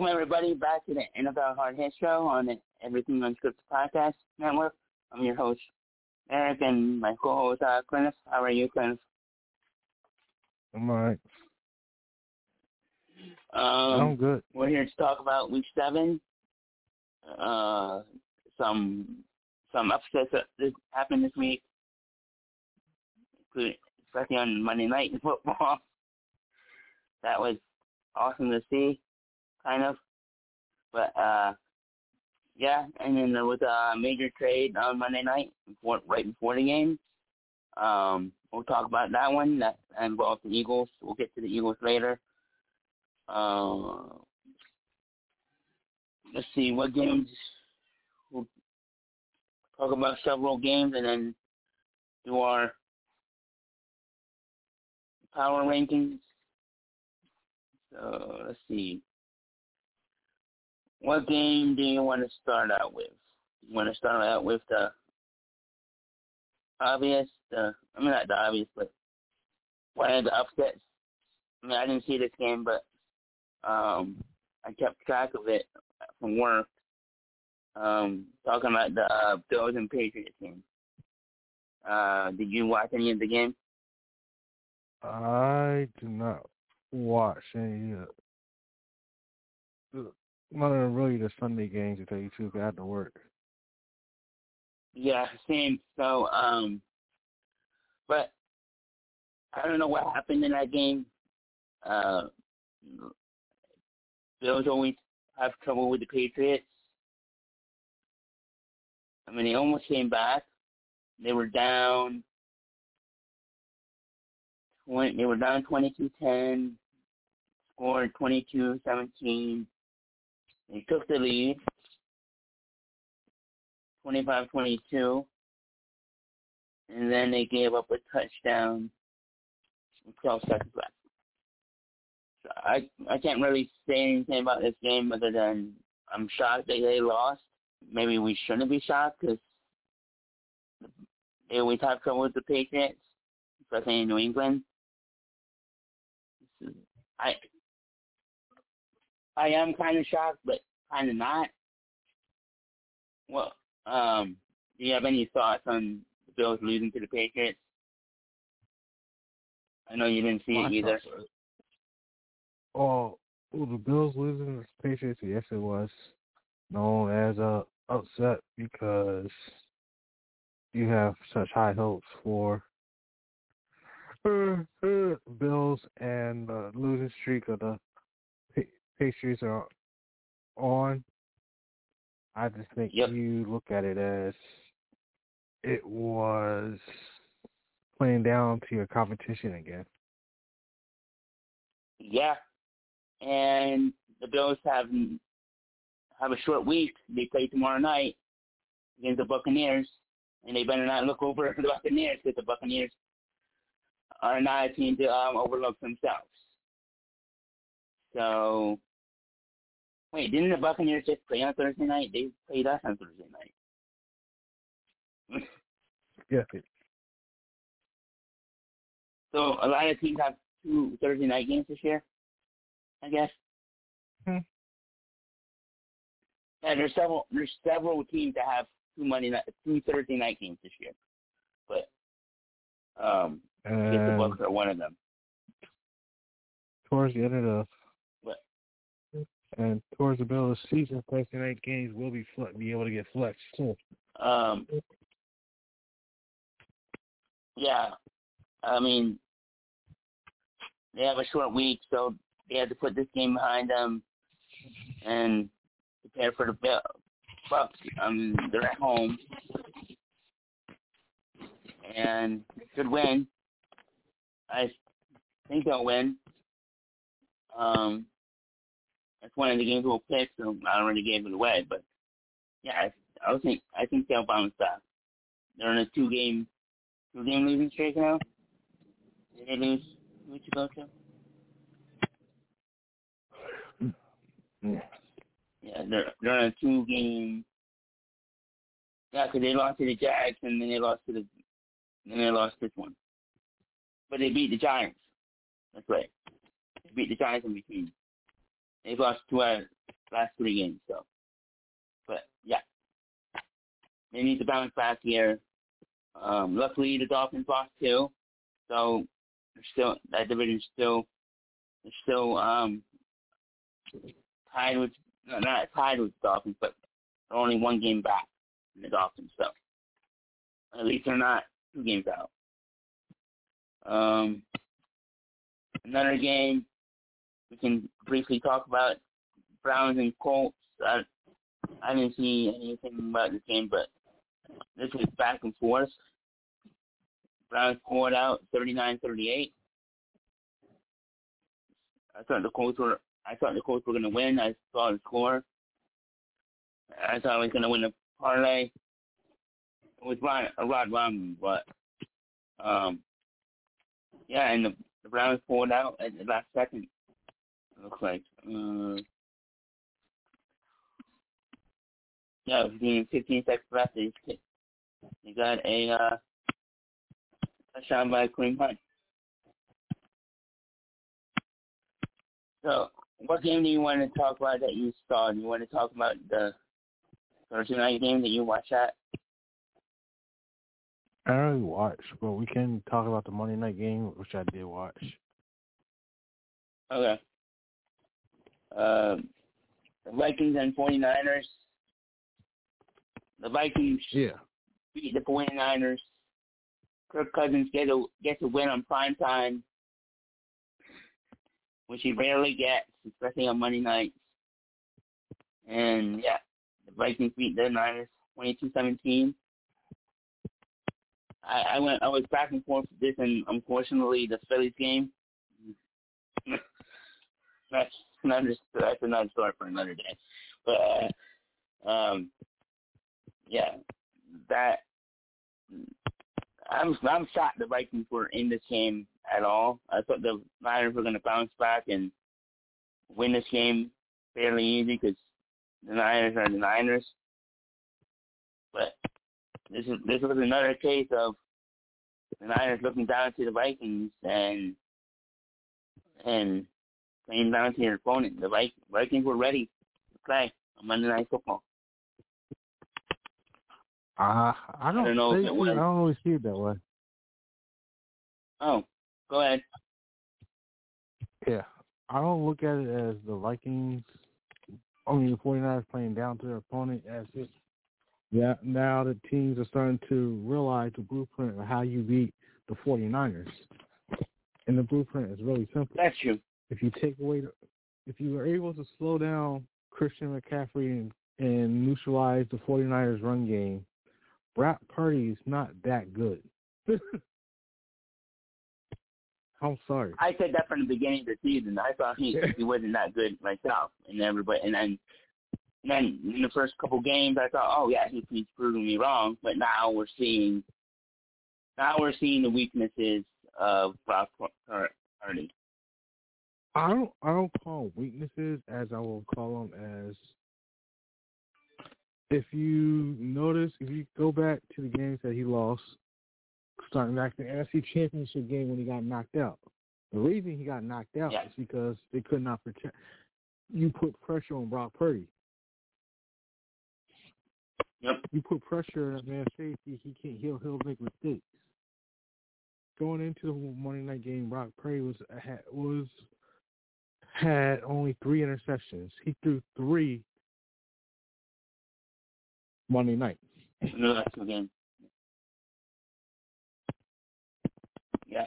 Welcome everybody back to the NFL Hard Hit Show on the Everything Unscripted Podcast Network. I'm your host Eric and my co-host uh, Clint. How are you, Clint? I'm alright. Um, I'm good. We're here to talk about Week Seven. Uh, some some upsets that happened this week, especially on Monday Night Football. That was awesome to see kind of. But uh yeah, and then there was a major trade on Monday night before right before the game. Um we'll talk about that one. That involves the Eagles. We'll get to the Eagles later. Uh let's see what games we'll talk about several games and then do our power rankings. So let's see. What game do you want to start out with? You want to start out with the obvious, the I mean not the obvious, but one of the upsets. I mean I didn't see this game, but um I kept track of it from work. Um, talking about the uh, Bills and Patriots game. Uh, did you watch any of the game? I did not watch any of none of the, really the Sunday games to tell you. I had to work. Yeah, same. So, um, but I don't know what happened in that game. Uh, Bills always have trouble with the Patriots. I mean, they almost came back. They were down. 20, They were down 22-10, scored 22-17, they took the lead, 25-22, and then they gave up a touchdown with 12 seconds left. So I I can't really say anything about this game other than I'm shocked that they lost. Maybe we shouldn't be shocked because they always have trouble with the Patriots, especially in New England. I I am kind of shocked, but kind of not. Well, um, do you have any thoughts on the Bills losing to the Patriots? I know you didn't see it either. Oh, well, the Bills losing to the Patriots, yes, it was known as a upset because you have such high hopes for Bills and the losing streak of the Patriots are on. I just think yep. you look at it as it was playing down to your competition again. Yeah, and the Bills have have a short week. They play tomorrow night against the Buccaneers, and they better not look over the Buccaneers because the Buccaneers are not a team to um, overlook themselves. So Wait, didn't the Buccaneers just play on Thursday night? They played us on Thursday night. yeah. So a lot of teams have two Thursday night games this year, I guess. Hmm. Yeah, there's several there's several teams that have two Monday night two Thursday night games this year, but um, I guess the Bucs are one of them. Towards the end of the and towards the middle of the season, Thursday night games will be fle- be able to get flexed too. Um, yeah, I mean, they have a short week, so they had to put this game behind them and prepare for the Bucs. Um, they're at home and should win. I think they'll win. Um, that's one of the games we'll pick, so I already gave it away. But yeah, I, I think I think they'll bounce back. They're in a two game two game losing streak now. Did they lose? To? Yeah. Yeah, they're they're in a two game. Yeah, because they lost to the Jags and then they lost to the then they lost this one. But they beat the Giants. That's right. They beat the Giants in between. They've lost two out of last three games, so. But yeah, they need to bounce back here. Um, luckily, the Dolphins lost too, so they're still that division's still still um tied with not tied with the Dolphins, but they're only one game back in the Dolphins. So at least they're not two games out. Um, another game we can briefly talk about Browns and Colts. I, I didn't see anything about this game, but this was back and forth. Browns scored out 39-38. I thought the Colts were I thought the Colts were going to win. I saw the score. I thought I was going to win the parlay. It was Rod, Rod Romney, but um, yeah, and the, the Browns pulled out at the last second. Looks like. Uh, yeah, it was being 15 seconds left. They, they got a uh, touchdown by Kareem Hunt. So, what game do you want to talk about that you saw? Do you want to talk about the Thursday night game that you watched at? I don't really watch, but we can talk about the Monday night game, which I did watch. Okay. Um, the Vikings and 49ers. The Vikings yeah. beat the 49ers. Kirk Cousins get a gets a win on prime time, which he rarely gets, especially on Monday nights. And yeah, the Vikings beat the Niners 22-17. I, I went I was back and forth with this, and unfortunately, the Phillies game. that's another that's another story for another day. But uh, um, yeah, that I'm I'm shocked the Vikings were in this game at all. I thought the Niners were going to bounce back and win this game fairly easy because the Niners are the Niners. But this is this was another case of the Niners looking down to the Vikings and and playing down to their opponent. The Vikings were ready to play on Monday Night Football. Uh, I don't, I don't know see, if it was. I don't always see it that way. Oh, go ahead. Yeah. I don't look at it as the Vikings, I mean, the 49ers playing down to their opponent as if yeah, now the teams are starting to realize the blueprint of how you beat the 49ers. And the blueprint is really simple. That's true. If you take away, the, if you are able to slow down Christian McCaffrey and, and neutralize the 49ers run game, Brock Purdy is not that good. I'm sorry. I said that from the beginning of the season. I thought he he wasn't that good myself, and everybody, and then and then in the first couple games, I thought, oh yeah, he, he's proving me wrong. But now we're seeing, now we're seeing the weaknesses of Brock Purdy. I don't I don't call weaknesses as I will call them as if you notice if you go back to the games that he lost, starting back the NFC Championship game when he got knocked out. The reason he got knocked out Yeah. is because they could not protect. You put pressure on Brock Purdy. Yep. You put pressure on that man safety, he can't. He'll he'll make mistakes. Going into the Monday night game, Brock Purdy was had, was had only three interceptions. He threw three Monday night. No, that's again. Yeah.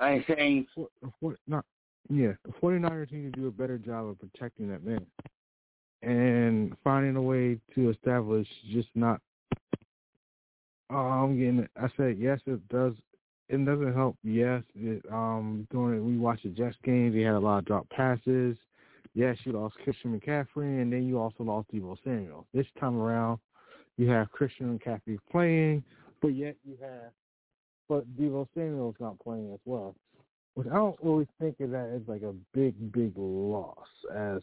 I'm saying For, for, not, yeah, the 49ers need to do a better job of protecting that man and finding a way to establish just not. Oh, I'm getting. I said yes. It does. It doesn't help. Yes, it, um, during we watched the Jets games, they had a lot of drop passes. Yes, you lost Christian McCaffrey, and then you also lost Deebo Samuel. This time around, you have Christian McCaffrey playing, but yet you have, but Deebo Samuel's not playing as well. Which I don't really think of that as like a big, big loss. As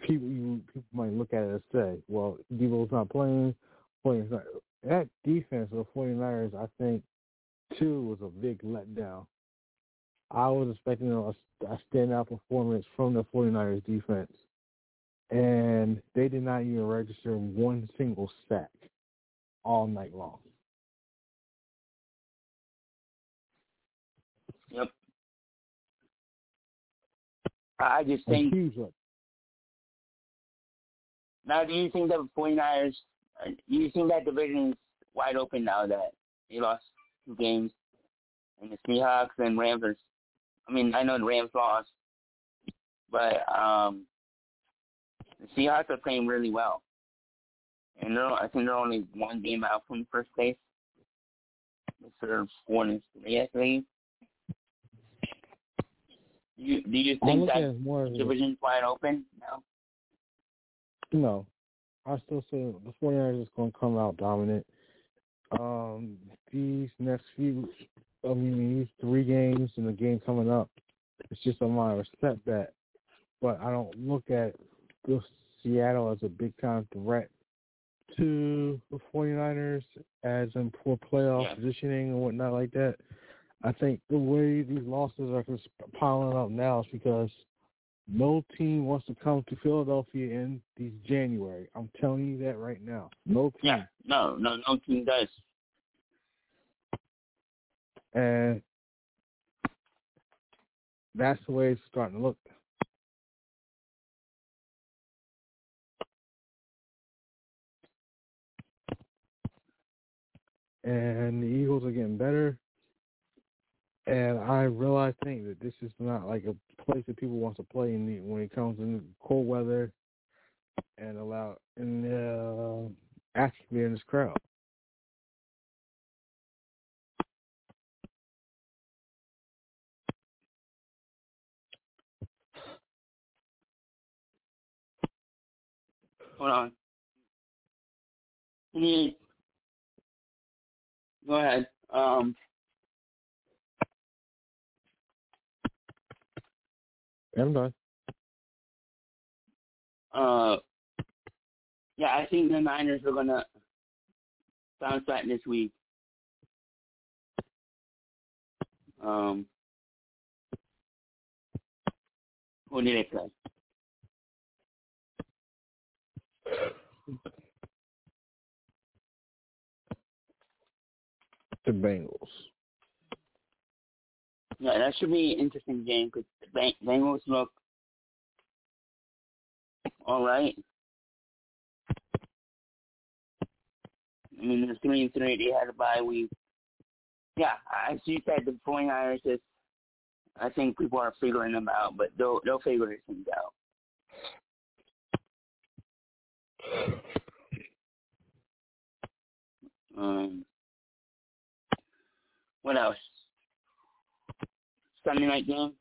people, you, people might look at it and say, "Well, Deebo's not playing." playing not. That defense of the 49ers, I think, too, was a big letdown. I was expecting a, a standout performance from the 49ers defense, and they did not even register one single sack all night long. Yep. I just think. Now, do you think that 49ers, uh, do you think that division is wide open now that they lost two games? And the Seahawks and Rams are, I mean, I know the Rams lost, but um, the Seahawks are playing really well. And they're, I think they're only one game out from first place. They're four and three, I think. Do you, do you think that more division's wide open now? No. I still say the 49ers is going to come out dominant. Um, these next few, I mean, these three games and the game coming up, it's just a minor setback. But I don't look at the Seattle as a big time threat to the 49ers as in poor playoff yeah. positioning and whatnot like that. I think the way these losses are just piling up now is because no team wants to come to Philadelphia in these January. I'm telling you that right now. No team. Yeah, no, no, no team does. And that's the way it's starting to look. And the Eagles are getting better. And I realize think that this is not like a place that people want to play in the, when it comes in cold weather and allow and uh, actually in this crowd. Hold on. Go ahead. Um, I'm done. Uh, yeah, I think the Niners are gonna bounce back this week. Um, who did they play? The Bengals. Yeah, that should be an interesting game because the Bengals look all right. I mean, the three and three, they had a bye week. Yeah, as you said, the 49ers is, I think people are figuring them out, but they'll they'll figure these things out. Um, what else? Sunday night game.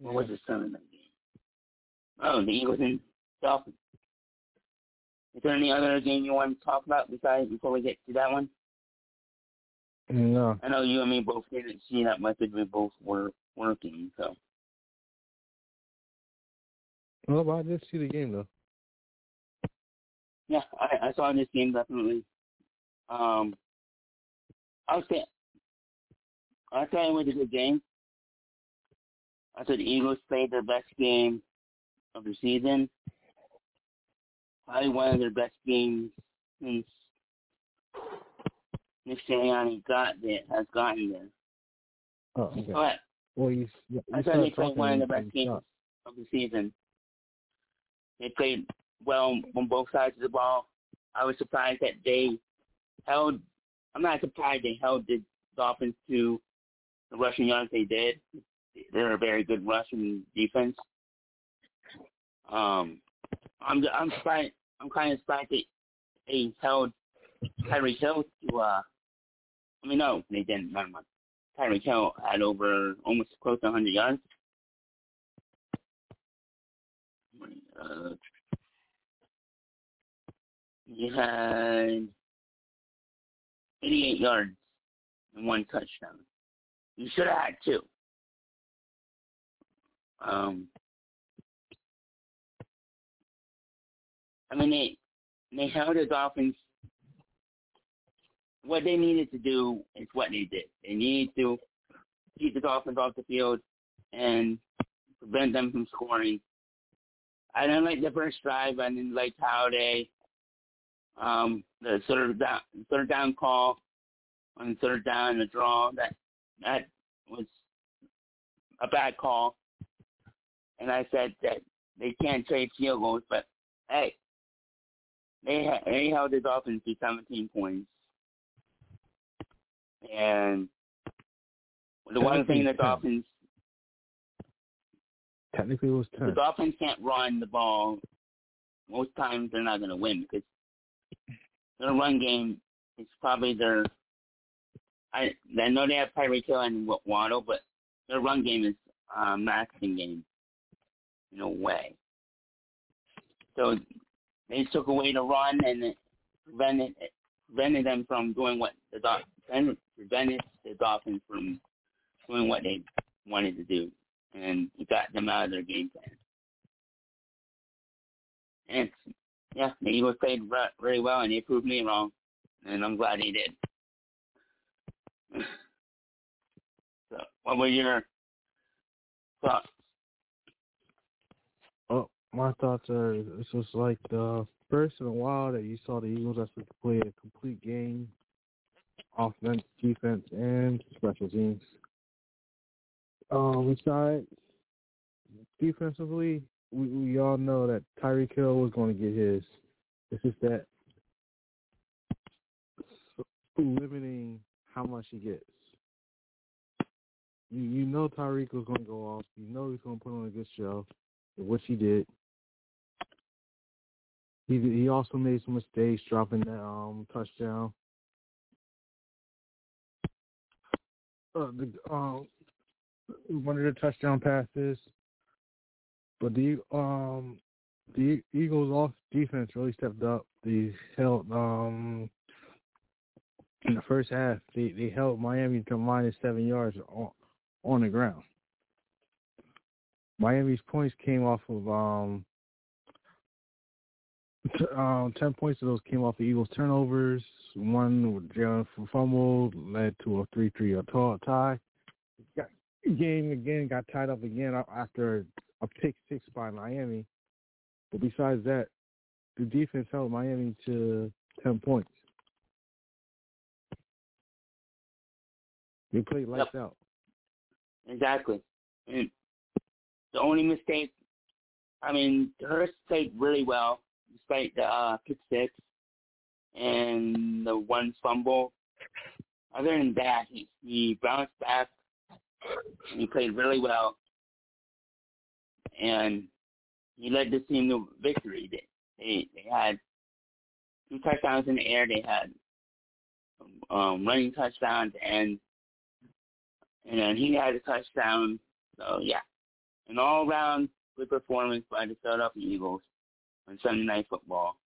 What was the Sunday night game? Oh, the Eagles and Dolphins. Is there any other game you want to talk about besides before we get to that one? No. I know you and me both didn't see that much because we both were working, so. Well, I did see the game though. Yeah, I, I saw this game definitely. Um, I was saying, I thought it was a good game. I thought the Eagles played their best game of the season. Probably one of their best games since Nick Sirianni got there, has gotten there. Oh, okay. But well, you, you I thought they played one of the best games of the season. They played well on both sides of the ball. I was surprised that they held. I'm not surprised they held the Dolphins to the rushing yards they did. They're a very good rushing defense. Um, I'm I'm surprised. I'm kind of surprised they they held Tyreek Hill to. uh I mean, no, they didn't. Never mind. Tyreek Hill had over almost close to 100 yards. Uh, he had 88 yards and one touchdown. You should have had two. Um, I mean, they they held the Dolphins. What they needed to do is what they did. They needed to keep the Dolphins off the field and prevent them from scoring. I didn't like the first drive. I didn't like how they um the of down third down call on third down and the draw that that was a bad call. And I said that they can't trade field goals, but hey, they ha- they held the Dolphins to 17 points. And the one thing the 10. Dolphins Technically, was the. Dolphins can't run the ball. Most times they're not going to win because their run game is probably their. I I know they have Tyreek Hill and Waddle, but their run game is uh, maxing game in a way. So they took away the run and it prevented prevented them from doing what the Dolphins prevented the Dolphins from doing what they wanted to do, and it got them out of their game plan. And yeah, the Eagles played re- very well, and they proved me wrong, and I'm glad they did. so, what were your thoughts? Oh, my thoughts are this was like the first in a while that you saw the Eagles actually play a complete game, offense, defense, and special teams. Um, besides defensively, we we all know that Tyreek Hill was going to get his. It's just that limiting how much he gets. You you know Tyreek was going to go off. You know he's going to put on a good show, which he did. He he also made some mistakes dropping that um touchdown. Uh, the um one of the touchdown passes, but the um the Eagles off defense really stepped up. They held um in the first half they they held Miami to minus seven yards on on the ground. Miami's points came off of um T- um, ten points of those came off the Eagles' turnovers. One fumble led to a three-three a tie. Game again got tied up again after a pick six by Miami. But besides that, the defense held Miami to ten points. They played lights Yep. out. Exactly. And the only mistake, I mean, Hurts played really well despite the uh, pick six and the one fumble. Other than that, he, he bounced back and he played really well. And he led the team to victory. They, they, they had two touchdowns in the air. They had um, running touchdowns and and then he had a touchdown. So yeah, an all-round good performance by the Philadelphia Eagles on Sunday Night Football,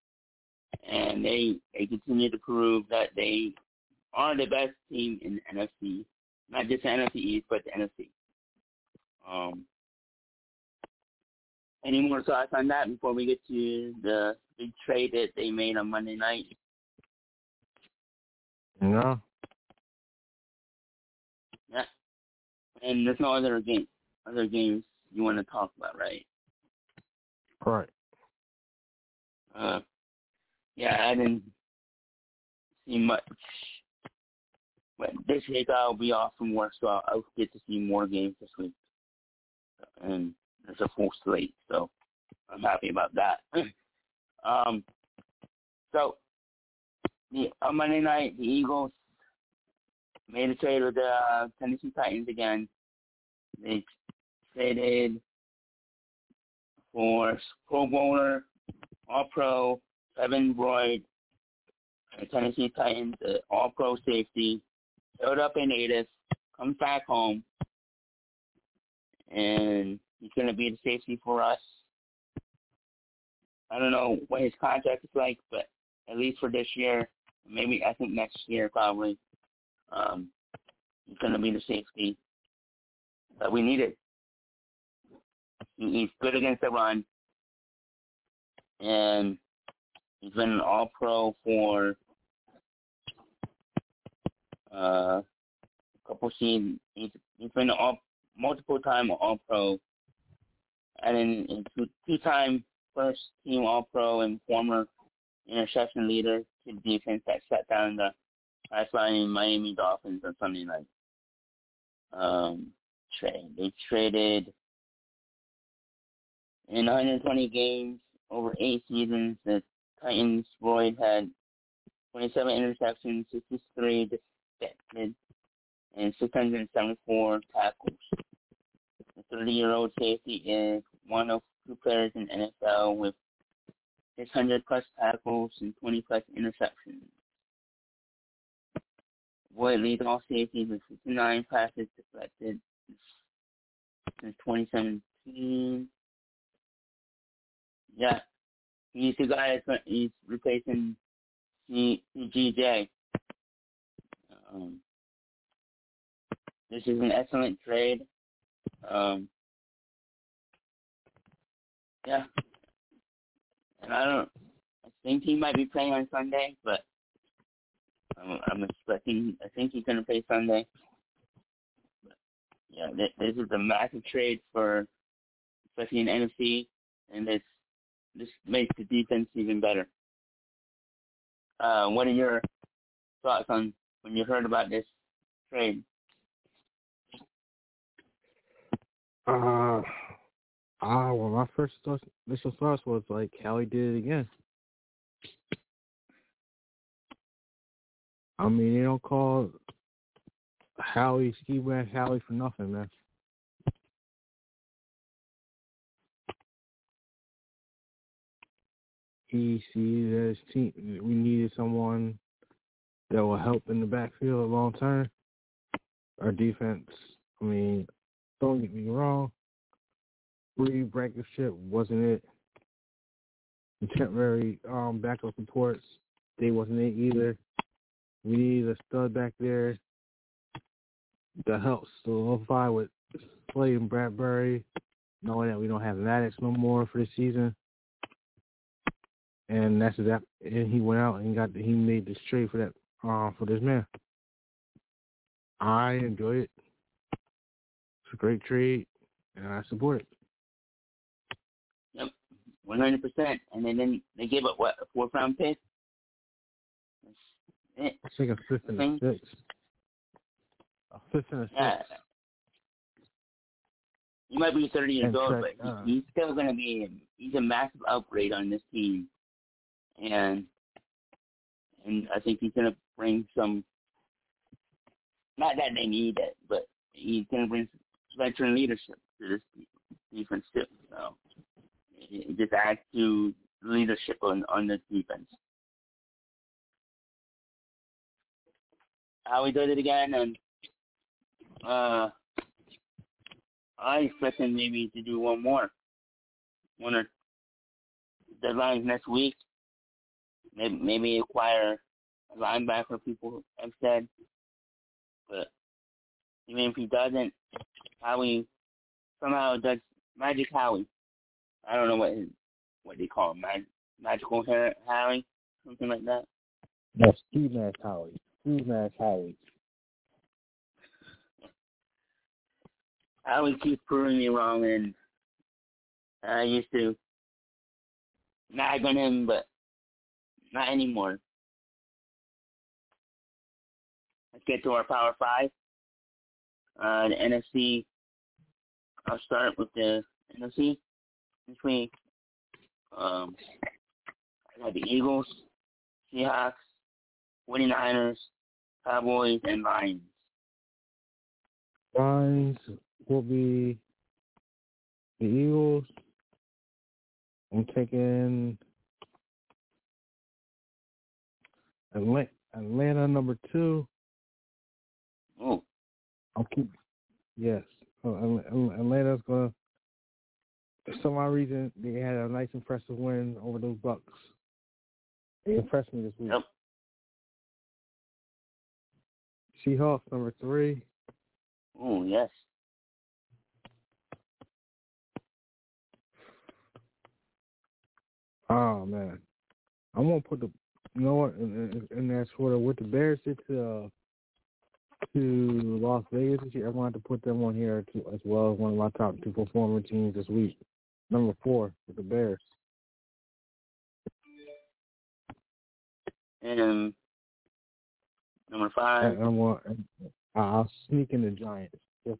and they they continue to prove that they are the best team in the NFC, not just the NFC East, but the NFC. Um, any more thoughts on that before we get to the big trade that they made on Monday night? No. Yeah. And there's no other game, other games you want to talk about, right? Right. Uh, yeah, I didn't see much. But this week I'll be off from work, so I'll, I'll get to see more games this week. And there's a full slate, so I'm happy about that. um, so the on Monday night, the Eagles made a trade with the uh, Tennessee Titans again. They traded for Pro Bowler, All Pro, Kevin Byard, Tennessee Titans, the All Pro safety, showed up in Atis, comes back home, and he's going to be the safety for us. I don't know what his contract is like, but at least for this year, maybe I think next year probably, um, he's going to be the safety that we needed. He's good against the run, and he's been an All-Pro for uh, a couple seasons. He's he's been all multiple time All Pro, and then two two time first team All Pro and former interception leader to the defense that shut down the flying Miami Dolphins on Sunday night. Um, trade they traded in 120 games over eight seasons. The Titans Byard had 27 interceptions, 63 deflected, and 674 tackles. The 30-year-old safety is one of two players in NFL with 600 plus tackles and 20 plus interceptions. Byard leads all safeties with 59 passes deflected since 2017. Yeah, he's the guy that's he's replacing CGJ. Um, this is an excellent trade. Um, yeah, and I don't. I think he might be playing on Sunday, but I'm, I'm expecting. I think he's to play Sunday. But yeah, this, this is a massive trade for, especially in NFC, and this this makes the defense even better. Uh, what are your thoughts on when you heard about this trade? Uh, ah, well, my first thoughts, initial thoughts was like Howie did it again. I mean, they don't call Howie Ski Mask Howie for nothing, man. he sees as team we needed someone that will help in the backfield a long term. Our defense, I mean, don't get me wrong, Reed Blankenship wasn't it. The temporary um, backup supports, they wasn't it either. We need a stud back there that helps solidify with Slay and Bradberry, knowing that we don't have Maddox no more for the season and that's that. And he went out and got he made this trade for that uh, for this man. I enjoy it. It's a great trade, and I support it. One hundred percent. And then, then they gave up what a fourth round pick. I think a fifth and a six. A fifth and a six. Yeah. He might be 30 years old, but uh, he's still going to be. He's a massive upgrade on this team and and I think he's going to bring some. Not that they need it, but he's going to bring veteran leadership to this defense too. So just adds to leadership on on the defense. How he does it again, and uh, I expect him maybe to do one more, one or deadlines next week maybe, maybe acquire a linebacker. People have said, but even if he doesn't, Howie somehow does Magic Howie. I don't know what his, what they call him, Mag, Magical Howie, something like that. No, Steve Nash Howie. Steve Nash Howie. Howie keep proving me wrong, and I used to nag on him, but not anymore. Let's get to our Power Five. Uh, the NFC. I'll start with the NFC week. Um, I got the Eagles, Seahawks, 49ers, Cowboys, and Lions. Lions will be the Eagles. I'm taking Atlanta, Atlanta number two. Oh. I'll keep. Yes, Atlanta's gonna. For some odd reason, they had a nice, impressive win over those Bucs. They impressed me this week. Yep. Seahawks number three. Oh yes. Oh man, I'm gonna put the you know what? And, and that's what what the Bears did to uh, to Las Vegas this year. I wanted to put them on here too, as well as one of my top two performer teams this week. Number four with the Bears. And number five. And want. I'll sneak in the Giants. Yep.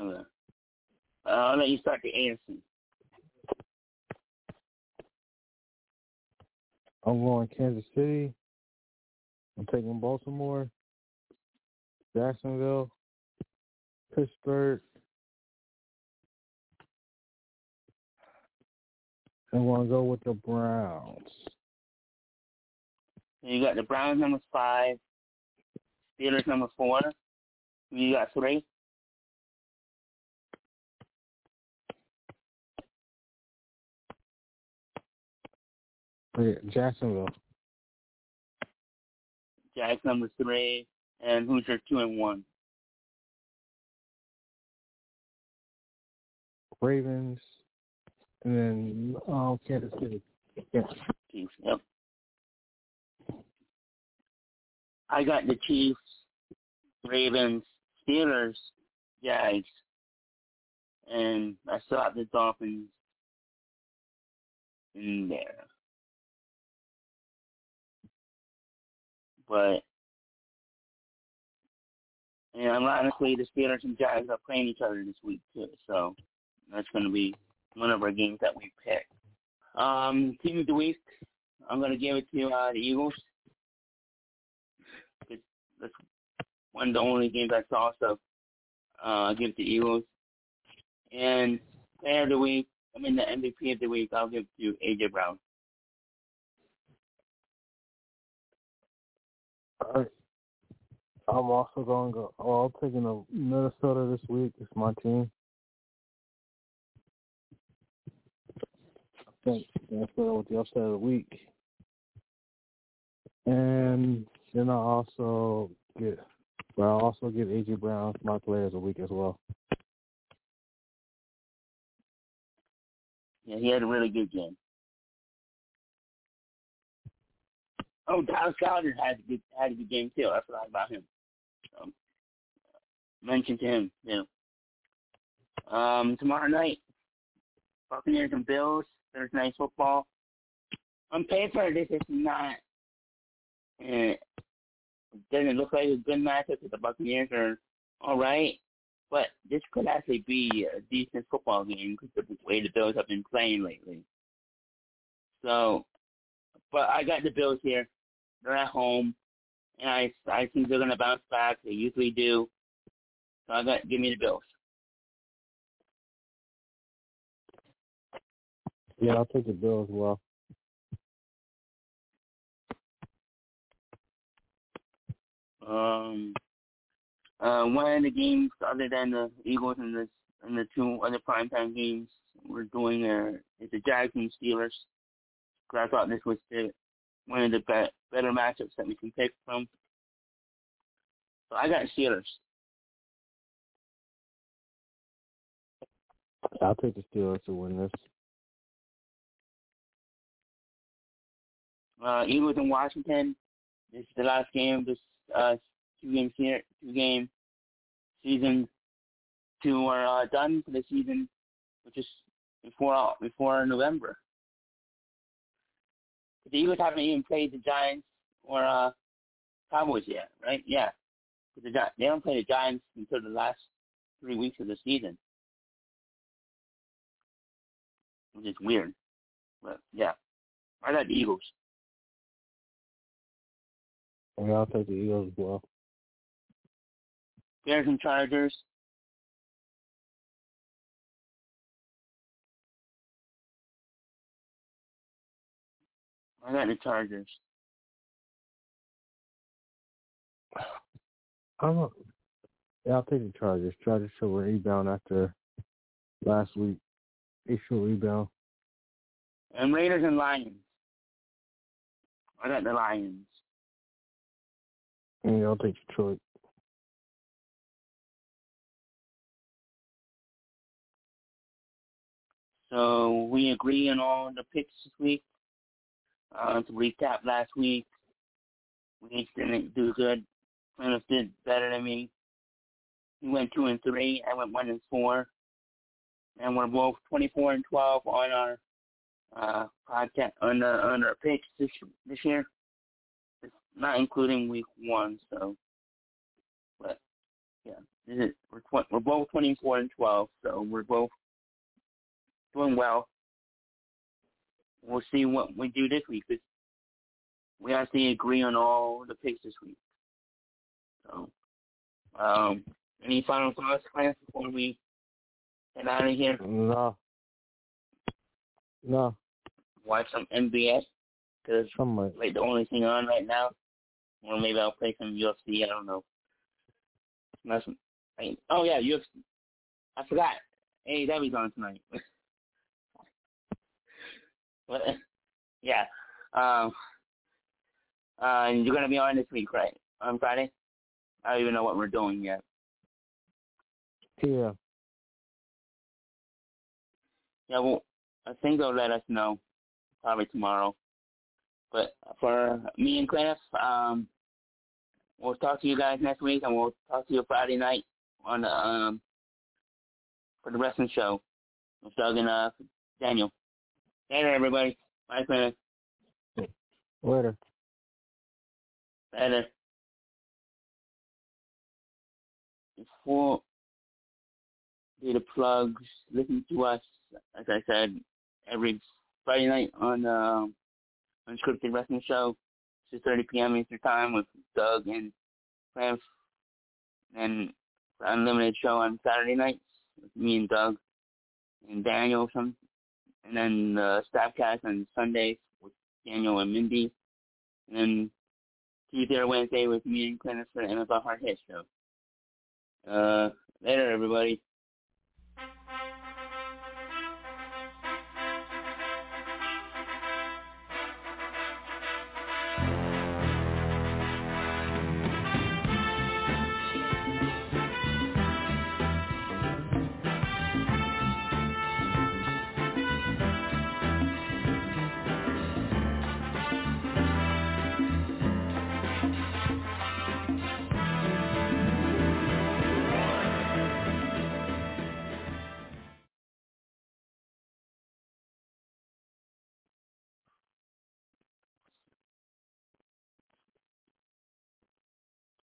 Okay. Uh, I'll let you start the AFC. I'm going Kansas City. I'm taking Baltimore, Jacksonville, Pittsburgh. I want to go with the Browns. You got the Browns number five, Steelers number four. You got three. Jacksonville. Jags number three, and who's your two and one? Ravens, and then oh, Kansas City. Yeah. Chiefs. Yep. I got the Chiefs, Ravens, Steelers, Jags, and I still have the Dolphins in there. But and honestly, the Steelers and Jags are playing each other this week too, so that's going to be one of our games that we pick. Um, team of the week, I'm going to give it to uh, the Eagles. It's, that's one of the only games I saw, so uh, give it to Eagles. And player of the week, I mean the MVP of the week, I'll give it to AJ Brown. Right. I'm also going to go. Oh, I'm taking a Minnesota this week. It's my team. I think that's what with the upset of the week. And then I also get, but I also get AJ Brown my player of the week as well. Yeah, he had a really good game. Oh, Dallas Goedert had a good had a good game too. I forgot about him. So, mention to him, you know. Um, tomorrow night, Buccaneers and Bills. Thursday night football. On paper, this is not. Uh, doesn't look like a good matchup because the Buccaneers are all right, but this could actually be a decent football game because the way the Bills have been playing lately. So, but I got the Bills here. They're at home, and I I think they're going to bounce back. They usually do. So I got give me the Bills. Yeah, I'll take the Bills as well. Um, uh, one of the games other than the Eagles and the and the two other primetime games we're doing there is the Jags and Steelers. Cause I thought this was the, one of the be- better matchups that we can pick from. So I got Steelers. I'll take the Steelers to win this. Uh, Eagles in Washington. This is the last game of this uh, two game here, two game season. Two are uh, done for the season, which is before before November. The Eagles haven't even played the Giants or uh, Cowboys yet, right? Yeah, the Gi- they don't play the Giants until the last three weeks of the season, which is weird. But yeah, I got the Eagles. Yeah, I'll take the Eagles as well. Bears and Chargers. I got the Chargers. I'm a, yeah, I'll take the Chargers. Chargers should rebound after last week. They should rebound. And Raiders and Lions. I got the Lions. Yeah, I'll take Detroit. So we agree on all the picks this week. Uh, to recap last week, we didn't do good Cliff did better than me. He went two and three. I went one and four. And we're both 24 and 12 on our uh, podcast on on our picks this this year. It's not including week one, so. But yeah, is, we're tw- we're both 24 and 12, so we're both doing well. We'll see what we do this week. We actually agree on all the picks this week. So, um, any final thoughts, Clarence, before we get out of here? No. No. Watch some NBA because like the only thing on right now. Or maybe I'll play some UFC. I don't know. Nothing. I, oh yeah, UFC. I forgot. AEW's on tonight. but yeah, um, uh, you're gonna be on this week, right? On Friday. I don't even know what we're doing yet. Yeah. Yeah, well, I think they'll let us know probably tomorrow. But for me and Cliff, um, we'll talk to you guys next week, and we'll talk to you Friday night on the um for the wrestling show with Doug and uh Daniel. Later, everybody. Bye, Cliff. Later. Later. Before do the plugs, listen to us, as I said, every Friday night on um Unscripted Wrestling Show, 6.30 p.m. Eastern Time with Doug and Cliff, and Unlimited Show on Saturday nights with me and Doug and Daniel, some, and then the Staffcast on Sundays with Daniel and Mindy, and then Tuesday or Wednesday with me and Cliff for the NFL Hard Hit Show. Uh, later, everybody.